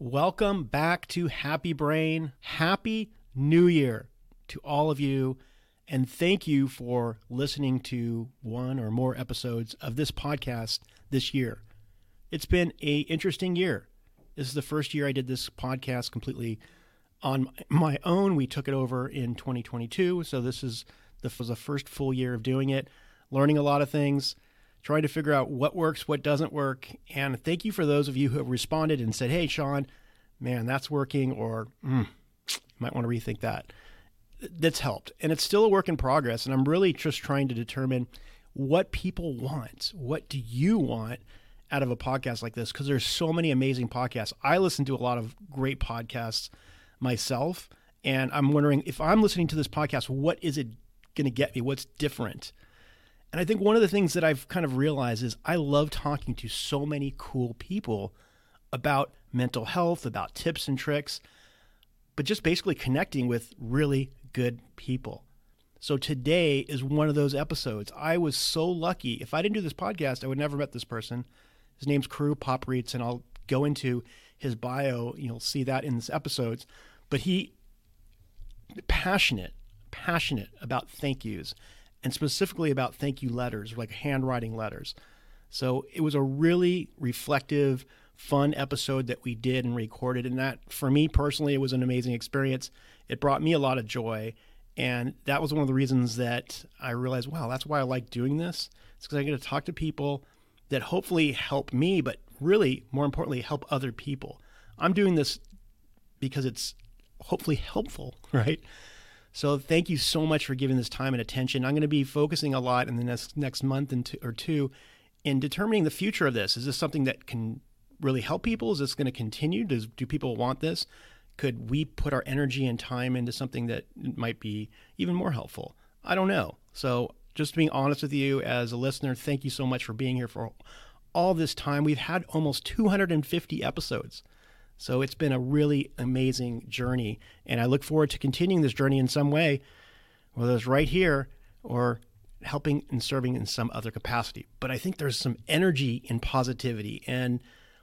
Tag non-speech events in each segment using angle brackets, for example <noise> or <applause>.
Welcome back to Happy Brain. Happy New Year to all of you. And thank you for listening to one or more episodes of this podcast this year. It's been a interesting year. This is the first year I did this podcast completely on my own. We took it over in 2022, so this is the was the first full year of doing it, learning a lot of things, trying to figure out what works, what doesn't work. And thank you for those of you who have responded and said, "Hey, Sean, man, that's working," or mm, might want to rethink that that's helped. And it's still a work in progress. And I'm really just trying to determine what people want. What do you want out of a podcast like this? Because there's so many amazing podcasts. I listen to a lot of great podcasts myself. And I'm wondering if I'm listening to this podcast, what is it going to get me? What's different? And I think one of the things that I've kind of realized is I love talking to so many cool people about mental health, about tips and tricks, but just basically connecting with really good people. So today is one of those episodes. I was so lucky. If I didn't do this podcast, I would never met this person. His name's Carew Papritz, and I'll go into his bio. You'll see that in this episodes. But he passionate, passionate about thank yous, and specifically about thank you letters, like handwriting letters. So it was a really reflective, fun episode that we did and recorded. And that, for me personally, it was an amazing experience. It brought me a lot of joy. And that was one of the reasons that I realized, wow, that's why I like doing this. It's because I get to talk to people that hopefully help me, but really, more importantly, help other people. I'm doing this because it's hopefully helpful, <laughs> right? So thank you so much for giving this time and attention. I'm going to be focusing a lot in the next next month and two, or two in determining the future of this. Is this something that can really help people? Is this going to continue? Does do people want this? Could we put our energy and time into something that might be even more helpful? I don't know. So, just being honest with you as a listener, thank you so much for being here for all this time. We've had almost 250 episodes. So, it's been a really amazing journey. And I look forward to continuing this journey in some way, whether it's right here or helping and serving in some other capacity. But I think there's some energy and positivity. And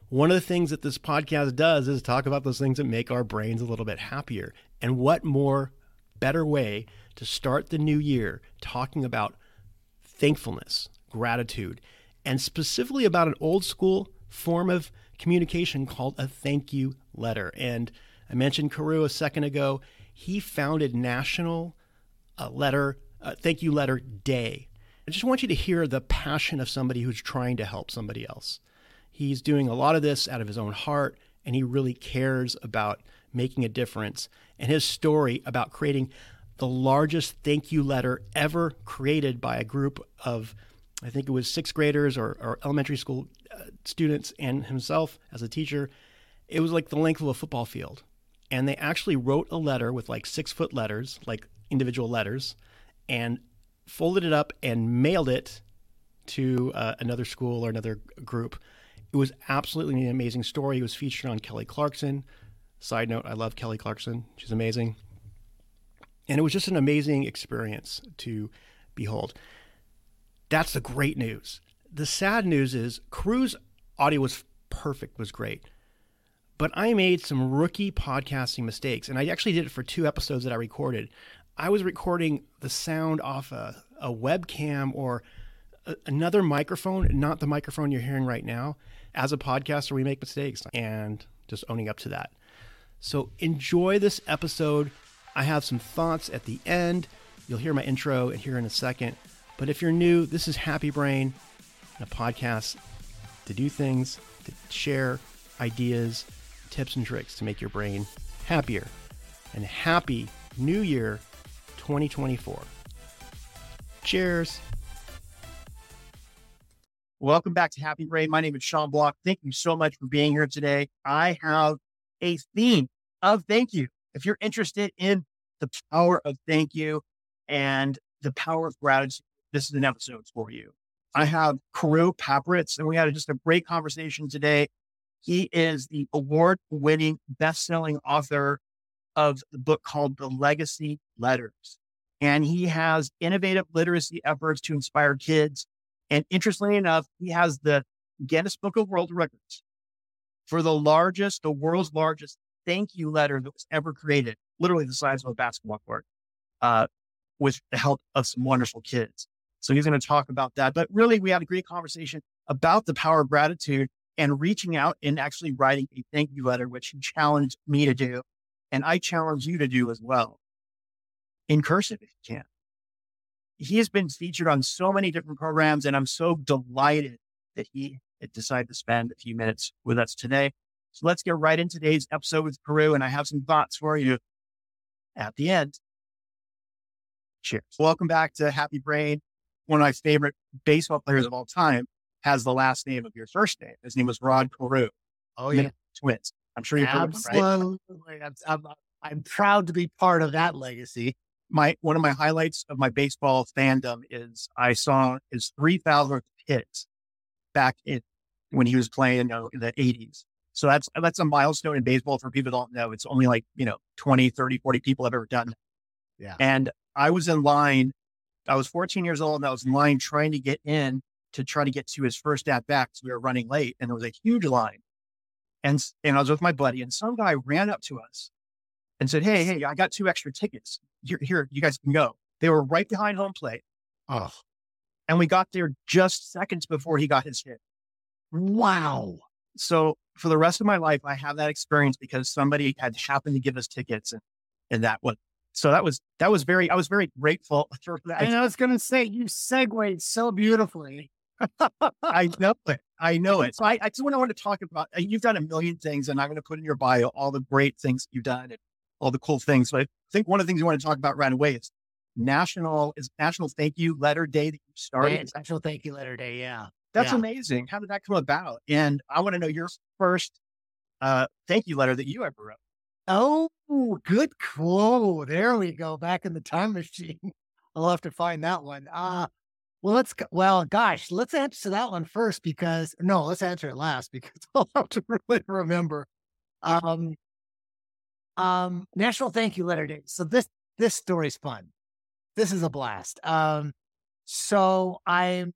one of the things that this podcast does is talk about those things that make our brains a little bit happier. And what more better way to start the new year talking about thankfulness, gratitude, and specifically about an old school form of communication called a thank you letter. And I mentioned Carew a second ago. He founded National uh, Letter uh, Thank You Letter Day. I just want you to hear the passion of somebody who's trying to help somebody else. He's doing a lot of this out of his own heart, and he really cares about making a difference. And his story about creating the largest thank you letter ever created by a group of, I think it was sixth graders or, or elementary school uh, students and himself as a teacher. It was like the length of a football field. And they actually wrote a letter with like six foot letters, like individual letters, and folded it up and mailed it to uh, another school or another group it was absolutely an amazing story. It was featured on Kelly Clarkson. Side note, I love Kelly Clarkson. She's amazing. And it was just an amazing experience to behold. That's the great news. The sad news is Carew's audio was perfect, was great. But I made some rookie podcasting mistakes, and I actually did it for two episodes that I recorded. I was recording the sound off a, a webcam or a, another microphone, not the microphone you're hearing right now as a podcaster, we make mistakes and just owning up to that. So enjoy this episode. I have some thoughts at the end. You'll hear my intro here in a second. But if you're new, this is Happy Brain, a podcast to do things, to share ideas, tips, and tricks to make your brain happier. And happy New Year 2024. Cheers. Welcome back to Happy Brain. My name is Sean Block. Thank you so much for being here today. I have a theme of thank you. If you're interested in the power of thank you and the power of gratitude, this is an episode for you. I have Carew Papritz, and we had just a great conversation today. He is the award winning, best selling author of the book called The Legacy Letters. And he has innovative literacy efforts to inspire kids and interestingly enough, he has the Guinness Book of World Records for the largest, the world's largest thank you letter that was ever created, literally the size of a basketball court, uh, with the help of some wonderful kids. So he's going to talk about that. But really, we had a great conversation about the power of gratitude and reaching out and actually writing a thank you letter, which he challenged me to do. And I challenge you to do as well in cursive if you can. He has been featured on so many different programs, and I'm so delighted that he decided to spend a few minutes with us today. So let's get right into today's episode with Carew, and I have some thoughts for you at the end. Cheers. Welcome back to Happy Brain. One of my favorite baseball players of all time has the last name of your first name. His name was Rod Carew. Oh, yeah. Twins. I'm sure you've heard of them, right? I'm, I'm, I'm proud to be part of that legacy. My one of my highlights of my baseball fandom is I saw his 3,000th hit back in when he was playing you know, in the 80s. So that's that's a milestone in baseball for people don't know. It's only like, you know, 20, 30, 40 people have ever done. Yeah. And I was in line. I was 14 years old and I was in line trying to get in to try to get to his first at bat because we were running late and there was a huge line. And, and I was with my buddy and some guy ran up to us and said, Hey, hey, I got two extra tickets. Here, here, you guys can go. They were right behind home plate. Oh, And we got there just seconds before he got his hit. wow. So for the rest of my life, I have that experience because somebody had happened to give us tickets and, and that was, so that was, that was very, I was very grateful <laughs> for that. And I was going to say, you segued so beautifully. I know it. I know it. So I, I just want to want to talk about, uh, you've done a million things and I'm going to put in your bio all the great things you've done and all the cool things. But I think one of the things you want to talk about right away is national, is national thank you letter day that you started. It's National Thank You Letter Day. Yeah. That's Yeah. amazing. How did that come about? And I want to know your first uh, thank you letter that you ever wrote. Oh, good quote. There we go. Back in the time <laughs> machine. I'll have to find that one. Uh, well, let's, well, gosh, let's answer that one first because, no, let's answer it last <laughs> because I'll have to really remember. Um, um, National Thank You Letter Day. So this, this story's fun. This is a blast. Um, so I'm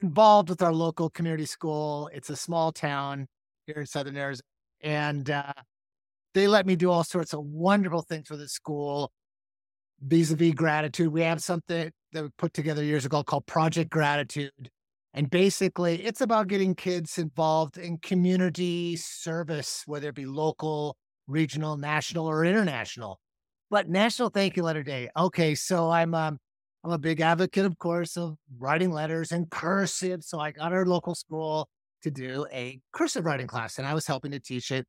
involved with our local community school. It's a small town here in Southern Arizona. And, uh, they let me do all sorts of wonderful things for the school vis-a-vis gratitude. We have something that we put together years ago called project gratitude and basically it's about getting kids involved in community service whether it be local regional national or international. But national thank you letter day okay so i'm um i'm a big advocate of course of writing letters in cursive so i got our local school to do a cursive writing class and i was helping to teach it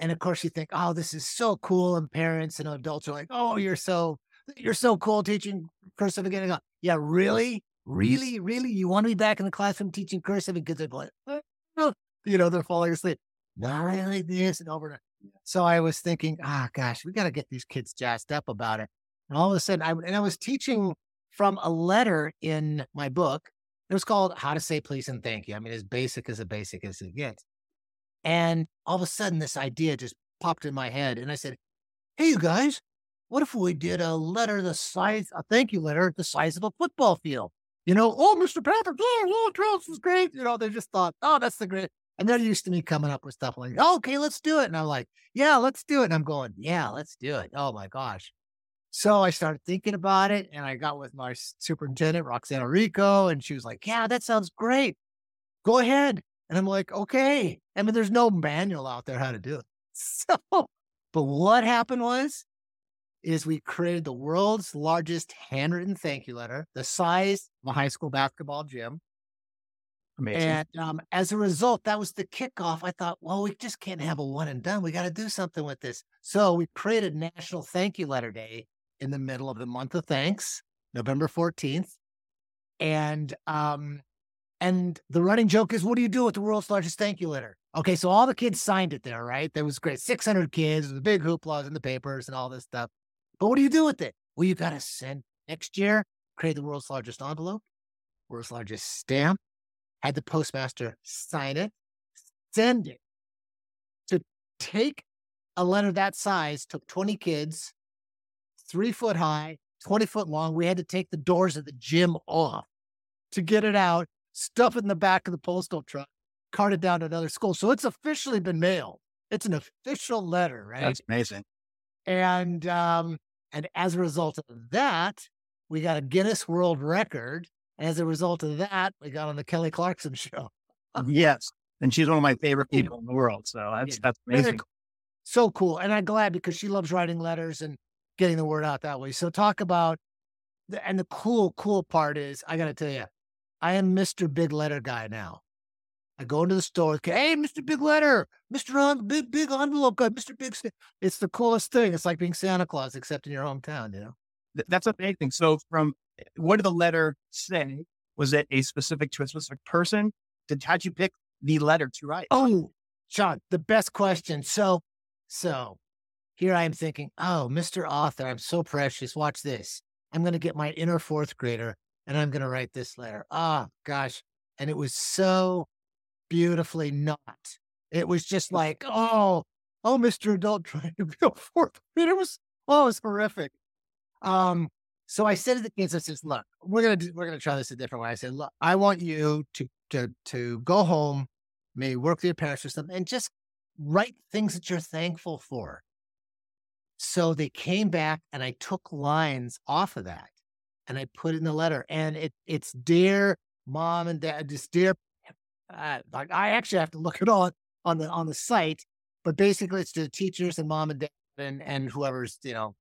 and of course, you think, oh, this is so cool. And parents and adults are like, oh, you're so, you're so cool teaching cursive again. And go, yeah, really? Really? Really? You want to be back in the classroom teaching cursive? And kids are going, "Uh, no." you know, they're falling asleep. Not really this and over and over. So I was thinking, ah, gosh, we got to get these kids jazzed up about it. And all of a sudden, I, and I was teaching from a letter in my book. It was called How to Say Please and Thank You. I mean, as basic as a basic as it gets. And all of a sudden, this idea just popped in my head. And I said, Hey, you guys, what if we did a letter the size, a thank you letter the size of a football field? You know, oh, Mr. Patrick, oh, oh, Charles was great. You know, they just thought, oh, that's the great. And they're used to me coming up with stuff like, oh, okay, let's do it. And I'm like, yeah, let's do it. And I'm going, yeah, let's do it. Oh my gosh. So I started thinking about it and I got with my superintendent, Roxana Rico, and she was like, yeah, that sounds great. Go ahead. And I'm like, okay. I mean, there's no manual out there how to do it. <laughs> So, but what happened was, is we created the world's largest handwritten thank you letter, the size of a high school basketball gym. Amazing. And um, as a result, that was the kickoff. I thought, well, we just can't have a one and done. We got to do something with this. So we created National Thank You Letter Day in the middle of the month of thanks, November 14th. And um, and the running joke is, what do you do with the world's largest thank you letter? Okay, so all the kids signed it there, right? That was great. 600 kids, it was big hoopla in the papers and all this stuff. But what do you do with it? Well, you got to send next year, create the world's largest envelope, world's largest stamp, had the postmaster sign it, send it. To take a letter that size took 20 kids, three foot high, 20 foot long. We had to take the doors of the gym off to get it out, stuff it in the back of the postal truck, carted down to another school. So it's officially been mailed. It's an official letter, right? That's amazing. And um, and as a result of that, we got a Guinness World Record. As a result of that, we got on the Kelly Clarkson <laughs> show. yes. And she's one of my favorite people in the world. So that's Yeah. that's amazing. cool. So cool. And I'm glad because she loves writing letters and getting the word out that way. So talk about the, and the cool, cool part is I gotta tell you, I am Mr. Big Letter guy now. I go into the store, hey, Mr. Big Letter, Mr. On Big Big Envelope guy, Mr. Big. Sa-" It's the coolest thing. It's like being Santa Claus, except in your hometown, you know. Th- That's amazing. So from what did the letter say? Was it a specific to a specific person? Did how'd you pick the letter to write? Oh, Sean, the best question. So, so here I am thinking, oh, Mr. Author, I'm so precious. Watch this. I'm going to get my inner fourth grader and I'm going to write this letter. Ah, gosh. And it was so beautifully not. It was just like, oh, oh, Mr. Adult trying to be a fourth grader. It was, oh, it was horrific. Um, so I said to the kids, I said, look, we're going to, do, we're going to try this a different way. I said, look, I want you to, to, to go home, maybe work with your parents or something, and just write things that you're thankful for. So they came back and I took lines off of that and I put it in the letter. And it it's dear mom and dad, just dear uh, like I actually have to look it on on the on the site, but basically it's to the teachers and mom and dad and and whoever's, you know,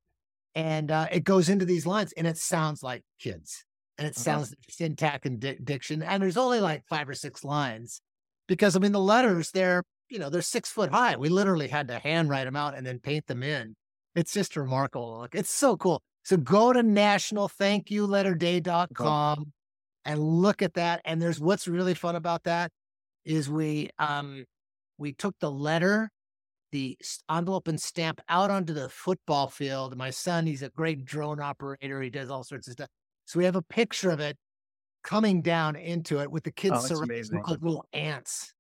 and uh, it goes into these lines and it sounds like kids and it Uh-huh. sounds syntax and di- diction. And there's only like five or six lines because I mean the letters they're you know they're six foot high. We literally had to handwrite them out and then paint them in. It's just remarkable. Look, it's so cool. So go to nationalthankyouletterday.com and look at that. And there's what's really fun about that is we um we took the letter, the envelope and stamp out onto the football field. My son, he's a great drone operator. He does all sorts of stuff. So we have a picture of it coming down into it with the kids Oh, surrounded like little ants.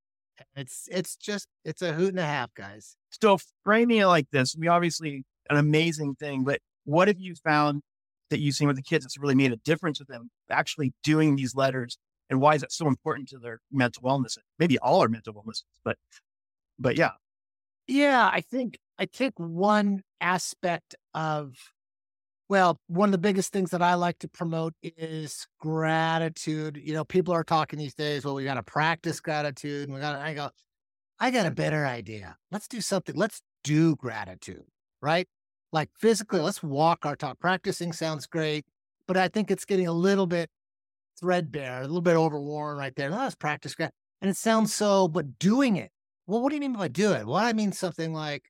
It's it's just it's a hoot and a half, guys. So framing it like this, we obviously an amazing thing, but what have you found that you've seen with the kids that's really made a difference with them actually doing these letters? And why is that so important to their mental wellness? Maybe all our mental wellness, but but yeah. Yeah, I think I think one aspect of well, one of the biggest things that I like to promote is gratitude. You know, people are talking these days, well, we got to practice gratitude and we got I go I got a better idea. Let's do something. Let's do gratitude, right? Like physically, let's walk our talk. Practicing sounds great, but I think it's getting a little bit threadbare, a little bit overworn right there. Oh, let's practice. And it sounds so, but doing it. Well, what do you mean by do it? Well, I mean something like,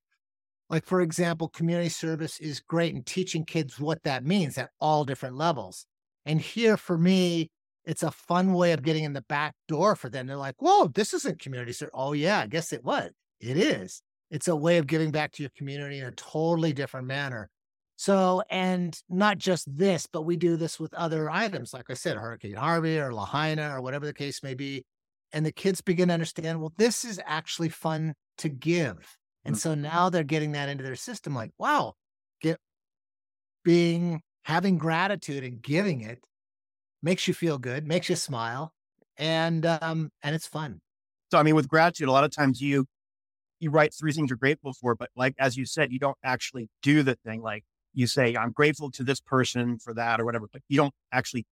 like for example, community service is great in teaching kids what that means at all different levels. And here for me, it's a fun way of getting in the back door for them. They're like, whoa, this isn't community service. Oh, yeah, I guess it was. It is. It's a way of giving back to your community in a totally different manner. So, and not just this, but we do this with other items, like I said, Hurricane Harvey or Lahaina or whatever the case may be. And the kids begin to understand, well, this is actually fun to give. And so now they're getting that into their system like, wow, get being having gratitude and giving it makes you feel good, makes you smile, and um, and it's fun. So I mean, with gratitude, a lot of times you you write three things you're grateful for, but like as you said, you don't actually do the thing. Like you say, I'm grateful to this person for that or whatever, but you don't actually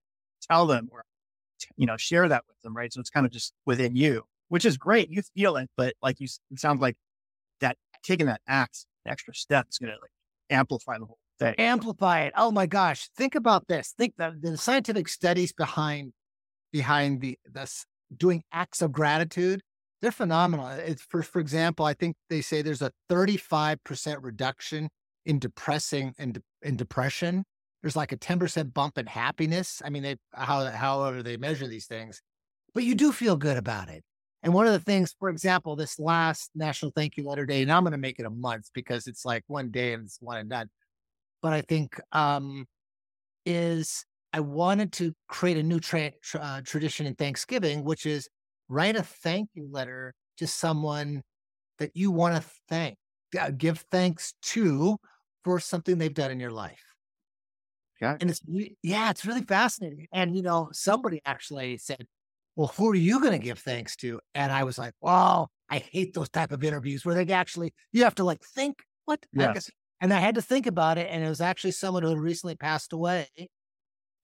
tell them or you know share that with them, right? So it's kind of just within you, which is great. You feel it, but like you, it sounds like that taking that act, extra step is going to like amplify the whole thing. Amplify it. Oh my gosh. Think about this. Think that the scientific studies behind behind the this doing acts of gratitude, they're phenomenal. It's for for example, I think they say there's a 35% reduction in depressing in, de- in depression. There's like a 10% bump in happiness. I mean, they how however they measure these things, but you do feel good about it. And one of the things, for example, this last National Thank You Letter Day, and I'm going to make it a month because it's like one day and it's one and done. But I think um, is I wanted to create a new tra- tra- uh, tradition in Thanksgiving, which is write a thank you letter to someone that you want to thank, uh, give thanks to for something they've done in your life. Okay. And it's yeah, it's really fascinating. And you know, somebody actually said, well, who are you going to give thanks to? And I was like, well, I hate those type of interviews where they actually, you have to like think, what? Yes. And I had to think about it. And it was actually someone who had recently passed away.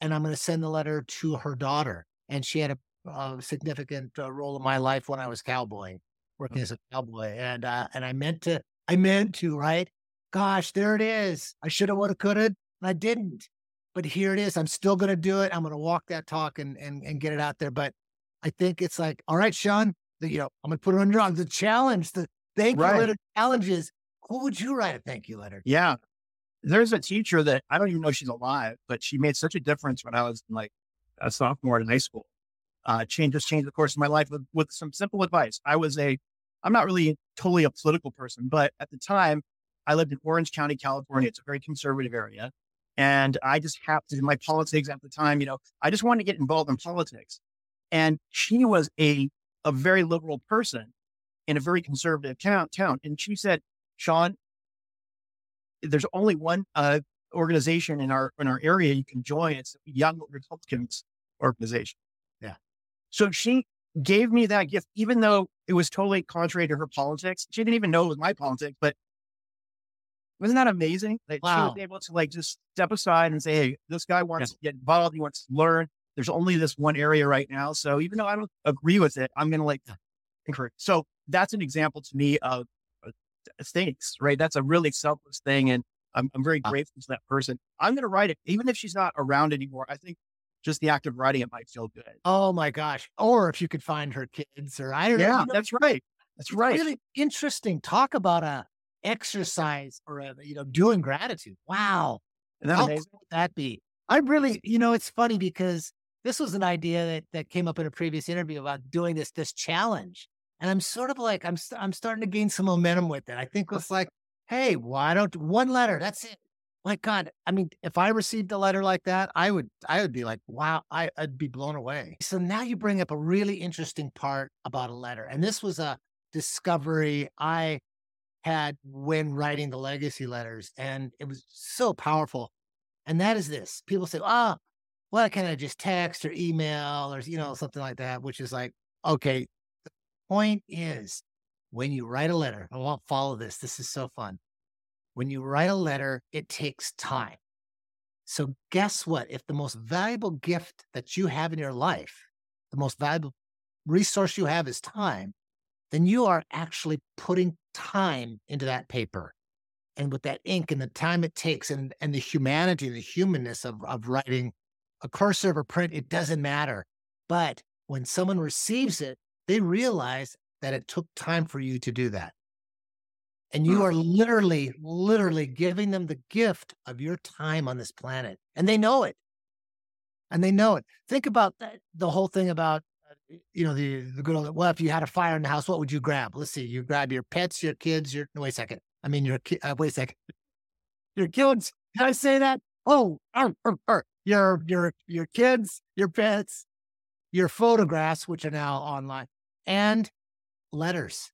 And I'm going to send the letter to her daughter. And she had a, a significant uh, role in my life when I was cowboy, working as a cowboy. And, uh, and I meant to, I meant to, right? Gosh, there it is. I should have, would have, could have, and I didn't. But here it is. I'm still going to do it. I'm going to walk that talk and, and, and get it out there. But I think it's like, all right, Sean, the, you know, I'm going to put it under on the challenge, the thank Right. you letter challenges. Who would you write a thank you letter? Yeah. There's a teacher that I don't even know she's alive, but she made such a difference when I was like a sophomore in high school. Uh, change just changed the course of my life with, with some simple advice. I was a, I'm not really totally a political person, but at the time I lived in Orange County, California. It's a very conservative area. And I just happened to my politics at the time, you know, I just wanted to get involved in politics. And she was a, a very liberal person in a very conservative town, town. And she said, Sean, there's only one uh, organization in our in our area you can join. It's Young Republicans organization. So she gave me that gift, even though it was totally contrary to her politics. She didn't even know it was my politics, but wasn't that amazing? That she was able to like just step aside and say, "Hey, this guy wants to get involved. He wants to learn. There's only this one area right now. So even though I don't agree with it, I'm going to like encourage." So that's an example to me of uh, thanks, right? That's a really selfless thing. And I'm, I'm very grateful to that person. I'm going to write it, even if she's not around anymore. I think just the act of writing it might feel good. Oh my gosh. Or if you could find her kids or I don't know. Yeah, that's right. That's it's right. Really interesting. Talk about a exercise or a, you know, doing gratitude. Wow. How amazing? cool would that be? I really, you know, it's funny because this was an idea that that came up in a previous interview about doing this this challenge, and I'm sort of like I'm st- I'm starting to gain some momentum with it. I think it's like, hey, why don't one letter? That's it. My God, I mean, if I received a letter like that, I would I would be like, wow, I, I'd be blown away. So now you bring up a really interesting part about a letter, and this was a discovery I had when writing the legacy letters, and it was so powerful. And that is this: people say, "Ah, well, can I just text or email or you know something like that?" Which is like, okay. The point is, when you write a letter, I won't follow this. This is so fun. When you write a letter, it takes time. So guess what? If the most valuable gift that you have in your life, the most valuable resource you have is time, then you are actually putting time into that paper. And with that ink and the time it takes and, and the humanity, the humanness of, of writing a cursive or print, it doesn't matter. But when someone receives it, they realize that it took time for you to do that. And you are literally, literally giving them the gift of your time on this planet. And they know it. And they know it. Think about that, the whole thing about uh, you know, the the good old, well, if you had a fire in the house, what would you grab? Let's see. You grab your pets, your kids, your, no, wait a second. I mean, your, uh, wait a second. Your kids. Did I say that? Oh, er. your, your, your kids, your pets, your photographs, which are now online, and letters.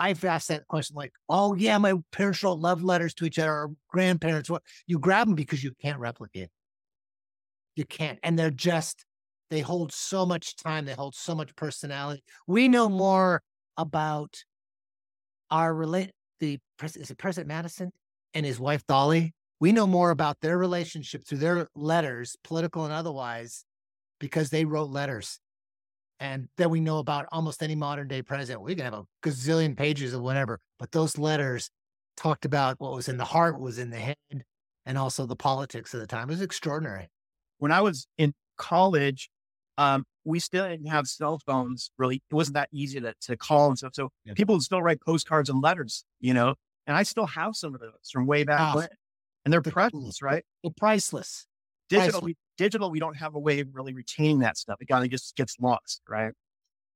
I've asked that question like, oh, yeah, my parents wrote love letters to each other, or grandparents. What you grab them because you can't replicate. You can't. And they're just, they hold so much time, they hold so much personality. We know more about our relate the is it President Madison and his wife Dolley. We know more about their relationship through their letters, political and otherwise, because they wrote letters. And then we know about almost any modern day president. We can have a gazillion pages of whatever, but those letters talked about what was in the heart, what was in the head, and also the politics of the time. It was extraordinary. When I was in college, um, we still didn't have cell phones really. It wasn't that easy to, to call and stuff. So Yeah. people would still write postcards and letters, you know, and I still have some of those from way back Ah, when. And they're the coolest. right? Well, priceless. Digital, we, digital, we don't have a way of really retaining that stuff. It kind of just gets lost, right?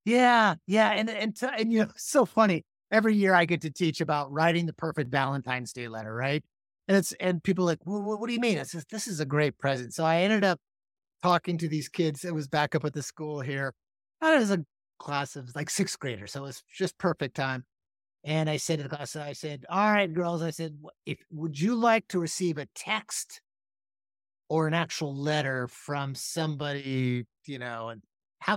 Yeah, yeah, and and t- and you know, it's so funny. Every year I get to teach about writing the perfect Valentine's Day letter, right? And it's and people are like, well, what, what do you mean? I says this is a great present. So I ended up talking to these kids. It was back up at the school here. I was a class of like sixth graders, so it was just perfect time. And I said to the class, I said, "All right, girls," I said, "If would you like to receive a text or an actual letter from somebody, you know, and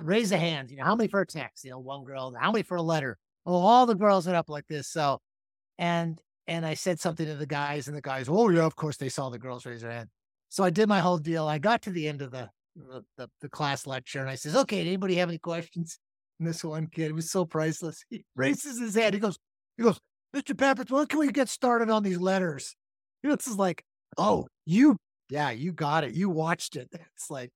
raise a hand. You know, how many for a text? You know, one girl. How many for a letter? Oh, all the girls went up like this. So, and and I said something to the guys, and the guys, oh yeah, of course they saw the girls raise their hand. So I did my whole deal. I got to the end of the the, the, the class lecture, and I says, okay, anybody have any questions? And this one kid was so priceless. He <laughs> raises his hand. He goes, he goes, Mr. Pepperidge, when can we get started on these letters? You know, it's just like, oh, you, yeah, you got it. You watched it. <laughs> It's like,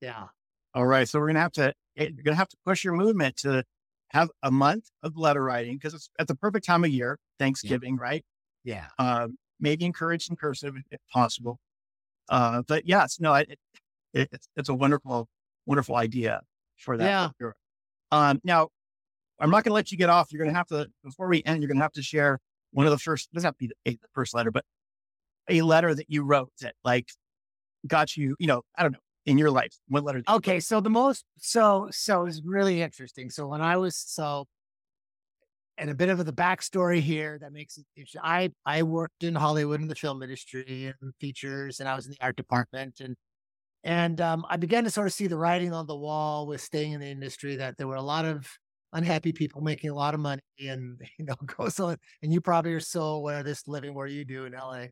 yeah. All right. So we're gonna have to eh, you're gonna have to push your movement to have a month of letter writing because it's at the perfect time of year, Thanksgiving, yeah. right? Yeah. Um, maybe encourage some cursive if possible. Uh, but yes, no, it, it, it's it's a wonderful, wonderful idea for that. Yeah. Sure. Um, now, I'm not going to let you get off. You're going to have to before we end. You're going to have to share one of the first. Doesn't have to be the, the first letter, but a letter that you wrote that like got you. You know, I don't know in your life? What letter? Okay, so the most so so is really interesting. So when I was so and a bit of the backstory here that makes it I I worked in Hollywood in the film industry and features and I was in the art department and and um, I began to sort of see the writing on the wall with staying in the industry that there were a lot of unhappy people making a lot of money and <laughs> you know <laughs> goes on and you probably are so aware of this living where you do in LA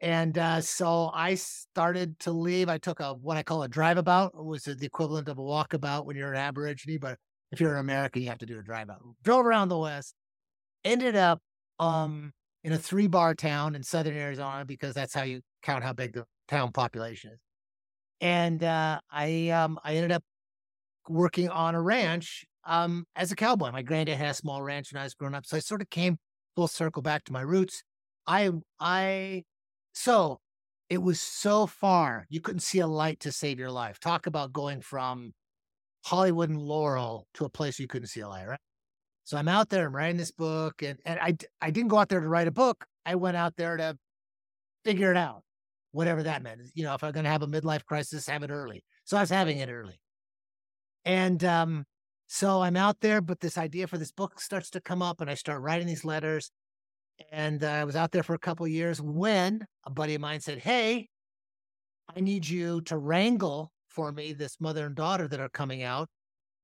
and uh, so I started to leave. I took a what I call a drive about, it was the equivalent of a walkabout when you're an Aborigine, but if you're an American, you have to do a drive. Drove around the West, ended up um, in a three bar town in southern Arizona because that's how you count how big the town population is. And uh, I um, I ended up working on a ranch um, as a cowboy. My granddad had a small ranch when I was growing up, so I sort of came full circle back to my roots. I I so it was so far, you couldn't see a light to save your life. Talk about going from Hollywood and Laurel to a place you couldn't see a light, right? So I'm out there, I'm writing this book, and, and I, I didn't go out there to write a book. I went out there to figure it out, whatever that meant. You know, if I'm going to have a midlife crisis, have it early. So I was having it early. And um, so I'm out there, but this idea for this book starts to come up, and I start writing these letters. And uh, I was out there for a couple years when a buddy of mine said, Hey, I need you to wrangle for me this mother and daughter that are coming out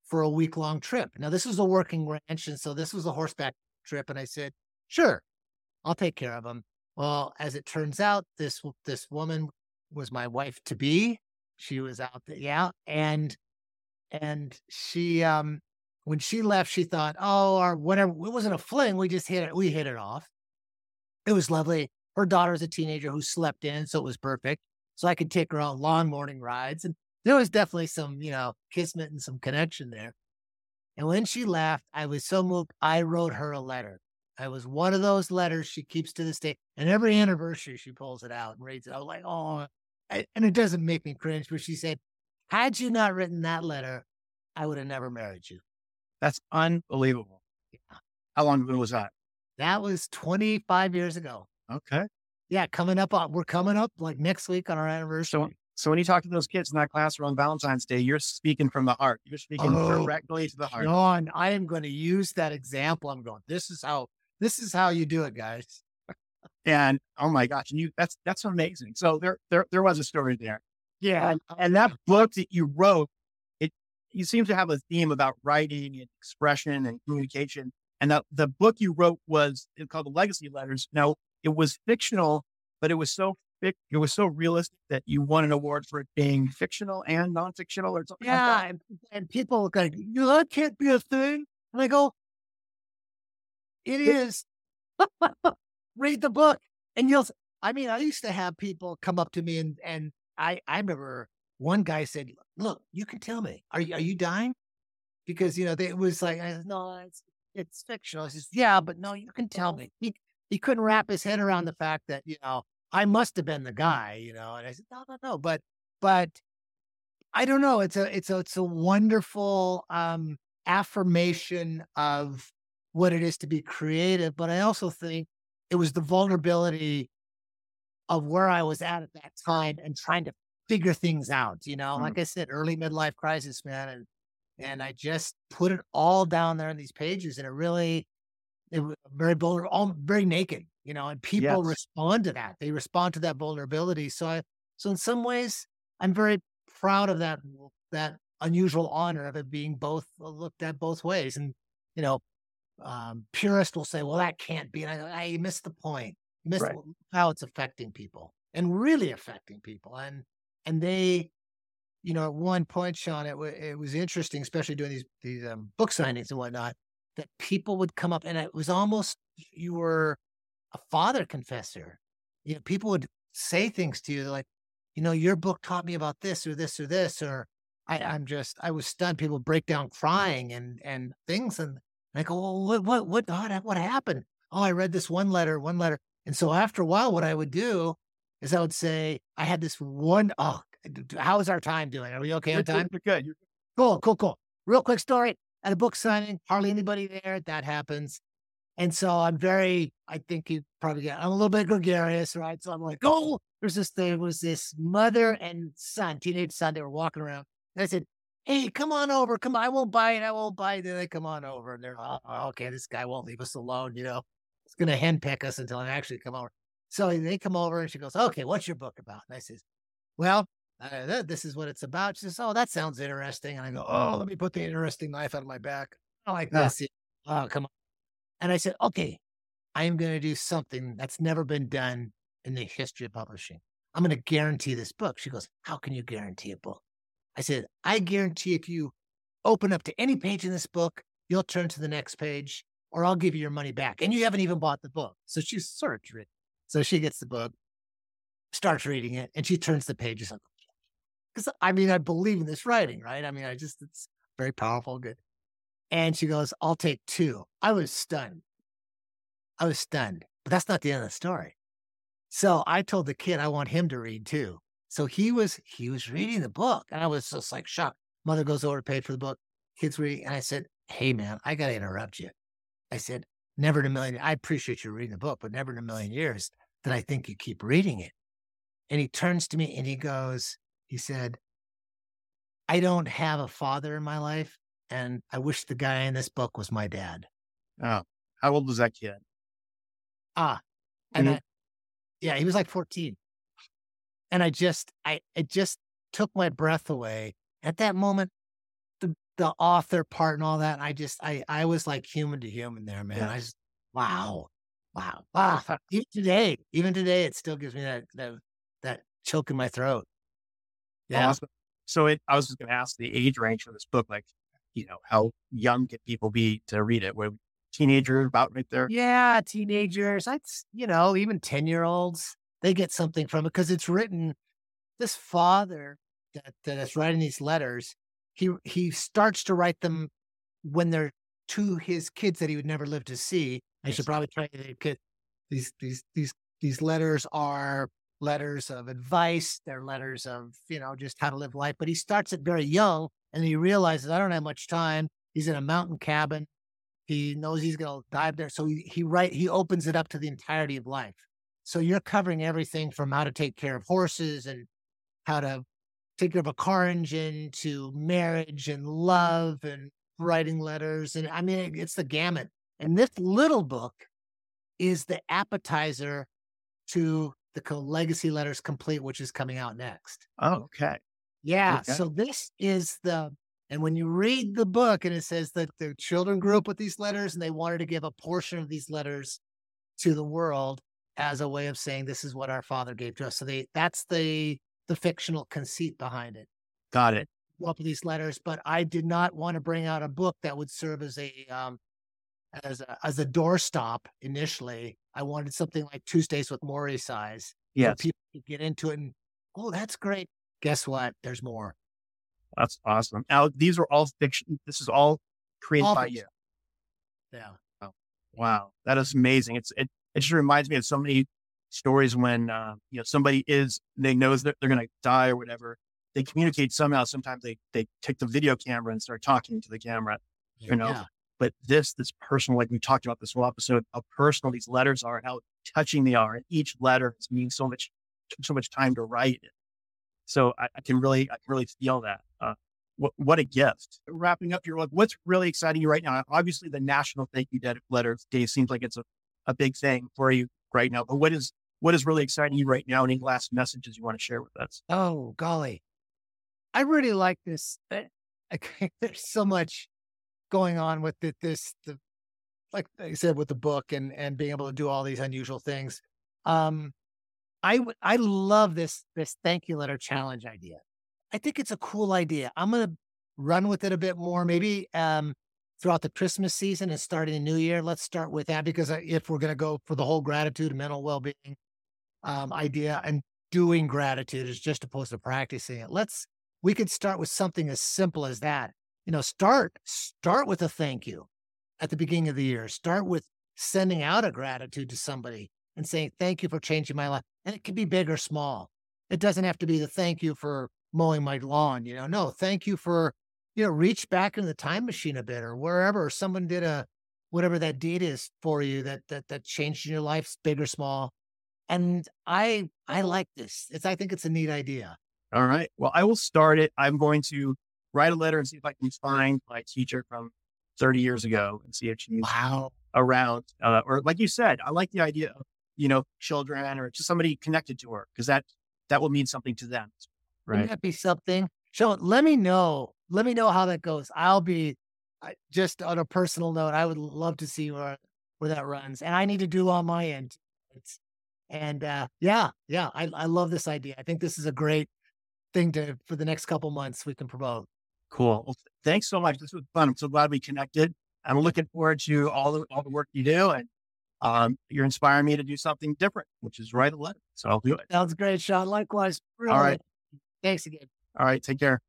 for a week long trip. Now, this was a working ranch. And so this was a horseback trip. And I said, Sure, I'll take care of them. Well, as it turns out, this this woman was my wife to be. She was out there, yeah, and and she um when she left, she thought, oh, or whatever. It wasn't a fling. We just hit it. We hit it off. It was lovely. Her daughter was a teenager who slept in, so it was perfect. So I could take her on long morning rides. And there was definitely some, you know, kismet and some connection there. And when she left, I was so moved. I wrote her a letter. I was one of those letters she keeps to this day. And every anniversary, she pulls it out and reads it. I was like, oh, I, and it doesn't make me cringe, but she said, had you not written that letter, I would have never married you. That's unbelievable. Yeah. How long ago was that? That was 25 years ago. Okay. Yeah, coming up on we're coming up like next week on our anniversary. So, so when you talk to those kids in that classroom on Valentine's Day, you're speaking from the heart. You're speaking oh, directly to the heart. John, I am going to use that example. I'm going, this is how this is how you do it, guys. and oh my gosh, and you that's that's amazing. So there there there was a story there. Yeah. And, and that book that you wrote, it you seem to have a theme about writing and expression and communication. And the, the book you wrote was called The Legacy Letters. Now, it was fictional, but it was so it was so realistic that you won an award for it being fictional and non-fictional or something. Yeah, like and, and, people go, "You know, that can't be a thing." And I go, "It is." <laughs> Read the book, and you'll. I mean, I used to have people come up to me, and and I I remember one guy said, "Look, you can tell me. Are you are you dying?" Because you know, they, it was like, "No, it's it's fictional. He says, yeah, but no, you can tell me. He, he couldn't wrap his head around the fact that, you know, I must have been the guy, you know. And I said, no, no, no. But, but I don't know. It's a, it's a, it's a wonderful um, affirmation of what it is to be creative. But I also think it was the vulnerability of where I was at at that time and trying to figure things out, you know, mm. like I said, early midlife crisis, man. And and I just put it all down there in these pages, and it really, it was very vulnerable, all very naked, you know. And people yes. respond to that; they respond to that vulnerability. So, I, so in some ways, I'm very proud of that that unusual honor of it being both uh, looked at both ways. And, you know, um, purists will say, well, that can't be. And I, I missed the point. You missed Right. how it's affecting people and really affecting people. And, and they, you know, at one point, Sean, it, wa it was interesting, especially doing these, these um, book signings and whatnot, that people would come up and it was almost, you were a father confessor. You know, people would say things to you like, you know, your book taught me about this or this or this, or I, I'm just, I was stunned. People break down crying and, and things. And I go, well, what, what, what, what, what happened? Oh, I read this one letter, one letter. And so after a while, what I would do is I would say, I had this one, oh, how is our time doing? Are we okay You're on time? good. You're good. You're Cool, cool, cool. Real quick story at a book signing, hardly anybody there. That happens. And so I'm very, I think you probably get, I'm a little bit gregarious, right? So I'm like, oh, there's this, there was this mother and son, teenage son, they were walking around. And I said, hey, come on over. Come on. I won't buy it. I won't buy it. Then they come on over. And they're, oh, okay, this guy won't leave us alone. You know, it's going to henpeck us until I actually come over. So they come over and she goes, okay, what's your book about? And I says, well, uh, this is what it's about. She says, oh, that sounds interesting. And I go, oh, let me put the interesting knife out of my back. I like Yeah. this. Oh, come on. And I said, okay, I am going to do something that's never been done in the history of publishing. I'm going to guarantee this book. She goes, how can you guarantee a book? I said, I guarantee if you open up to any page in this book, you'll turn to the next page or I'll give you your money back. And you haven't even bought the book. So she starts reading. So she gets the book, starts reading it, and she turns the pages. Because I mean, I believe in this writing, right? I mean, I just, it's very powerful, good. And she goes, I'll take two. I was stunned. I was stunned, but that's not the end of the story. So I told the kid I want him to read too. So he was he was reading the book, and I was just like shocked. Mother goes over to pay for the book. Kids reading, and I said, "Hey man, I got to interrupt you." I said, "Never in a million. I appreciate you reading the book, but never in a million years that I think you keep reading it." And he turns to me and he goes, he said, "I don't have a father in my life, and I wish the guy in this book was my dad." Oh, how old was that kid? Ah, and Mhm. I, yeah, he was like 14. And I just, I, it just took my breath away at that moment. The, the author part and all that. I just, I, I was like human to human there, man. Yeah. I just, wow, wow, wow. <laughs> Even today, even today, it still gives me that, that, that choke in my throat. Yeah. Awesome. So it, I was just going to ask the age range for this book, like, you know, how young can people be to read it? Were teenagers about right there? Yeah, teenagers. That's you know, even ten year olds. They get something from it because it's written. This father that that is writing these letters, he he starts to write them when they're to his kids that he would never live to see. I should probably try to get these these these these letters are letters of advice. They're letters of you know just how to live life. But he starts it very young, and he realizes I don't have much time. He's in a mountain cabin. He knows he's going to dive there. So he, he write he opens it up to the entirety of life. So you're covering everything from how to take care of horses and how to take care of a car engine to marriage and love and writing letters. And I mean, it's the gamut. And this little book is the appetizer to the co- Legacy Letters Complete, which is coming out next. Oh, okay. Yeah. Okay. So this is the, and when you read the book and it says that the children grew up with these letters and they wanted to give a portion of these letters to the world as a way of saying this is what our father gave to us. So they, that's the, the fictional conceit behind it. Got it. Up with these letters, but I did not want to bring out a book that would serve as a, um, as a, as a doorstop initially. I wanted something like Tuesdays with Morrie size. so people could get into it and, oh, that's great. Guess what? There's more. That's awesome. Now, these are all fiction. This is all created All by fiction. you. Yeah. Wow. That is amazing. It's, it, it just reminds me of so many stories when, uh, you know, somebody is, they knows that they're going to die or whatever. They communicate somehow. Sometimes they, they take the video camera and start talking to the camera, you know, Yeah. But this, this personal, like we talked about this whole episode, how personal these letters are and how touching they are. And each letter is means so much, so much time to write it. So I, I can really, I can really feel that. Uh, what, what a gift. Wrapping up your like, what's really exciting you right now? Obviously, the National Thank You Letter Day seems like it's a, a big thing for you right now. But what is what is really exciting you right now? Any last messages you want to share with us? Oh, golly. I really like this. uh, <laughs> there's so much going on with the, this, the, like I said, with the book and and being able to do all these unusual things. Um, I I love this this thank you letter challenge idea. I think it's a cool idea. I'm gonna run with it a bit more. Maybe um, throughout the Christmas season and starting the new year. Let's start with that because if we're gonna go for the whole gratitude and mental well being um, idea and doing gratitude is just opposed to practicing it. Let's we could start with something as simple as that. You know, start start with a thank you at the beginning of the year. Start with sending out a gratitude to somebody and saying, Thank you for changing my life. And it can be big or small. It doesn't have to be the thank you for mowing my lawn, you know. No, thank you for, you know, reach back in the time machine a bit or wherever someone did a whatever that deed is for you that that that changed your life, big or small. And I I like this. It's I think it's a neat idea. All right. Well, I will start it. I'm going to write a letter and see if I can find my teacher from 30 years ago and see if she's wow. around. Uh, or like you said, I like the idea of, you know, children or just somebody connected to her because that, that will mean something to them. Right. Wouldn't that be something? So let me know. Let me know how that goes. I'll be I, just on a personal note. I would love to see where, where that runs and I need to do on my end. It's, and uh, yeah, yeah, I, I love this idea. I think this is a great thing to for the next couple months we can promote. Cool. Well, thanks so much. This was fun. I'm so glad we connected. I'm looking forward to all the all the work you do, and um, you're inspiring me to do something different, which is write a letter. So I'll do it. Sounds great, Sean. Likewise. Really. All right. Thanks again. All right. Take care.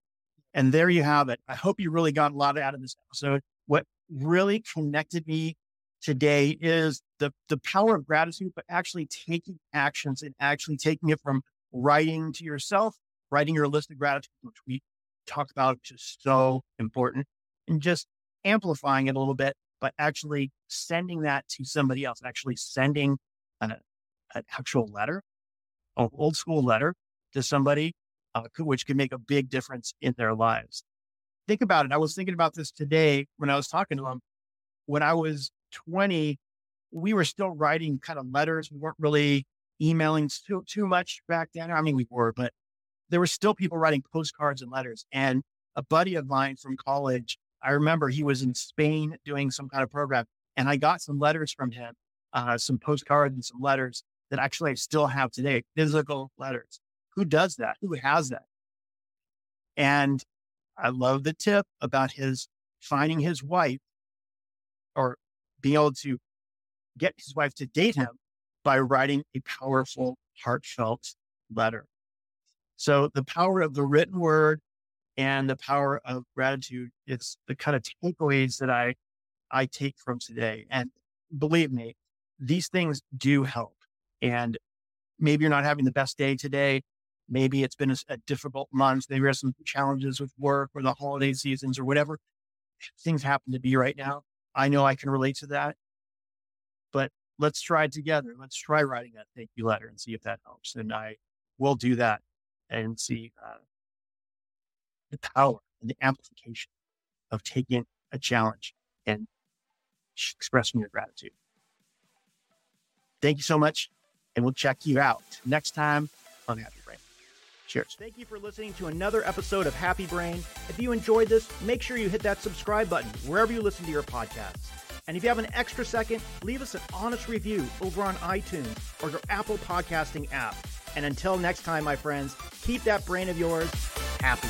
And there you have it. I hope you really got a lot out of this episode. What really connected me today is the the power of gratitude, but actually taking actions and actually taking it from writing to yourself, writing your list of gratitude, which we talk about, is so important, and just amplifying it a little bit, but actually sending that to somebody else, actually sending an, an actual letter, an old school letter to somebody, uh, which can make a big difference in their lives. Think about it. I was thinking about this today when I was talking to them. When I was 20, we were still writing kind of letters. We weren't really emailing too, too much back then. I mean, we were, but there were still people writing postcards and letters. And a buddy of mine from college, I remember he was in Spain doing some kind of program, and I got some letters from him, uh, some postcards and some letters that actually I still have today, physical letters. Who does that? Who has that? And I love the tip about his finding his wife or being able to get his wife to date him by writing a powerful, heartfelt letter. So the power of the written word and the power of gratitude is the kind of takeaways that I I take from today. And believe me, these things do help. And maybe you're not having the best day today. Maybe it's been a, a difficult month. Maybe there's some challenges with work or the holiday seasons or whatever things happen to be right now. I know I can relate to that. But let's try together. Let's try writing that thank you letter and see if that helps. And I will do that and see uh, the power and the amplification of taking a challenge and expressing your gratitude. Thank you so much, and we'll check you out next time on Happy Brain. Cheers. Thank you for listening to another episode of Happy Brain. If you enjoyed this, make sure you hit that subscribe button wherever you listen to your podcasts. And if you have an extra second, leave us an honest review over on iTunes or your Apple podcasting app. And until next time, my friends, keep that brain of yours happy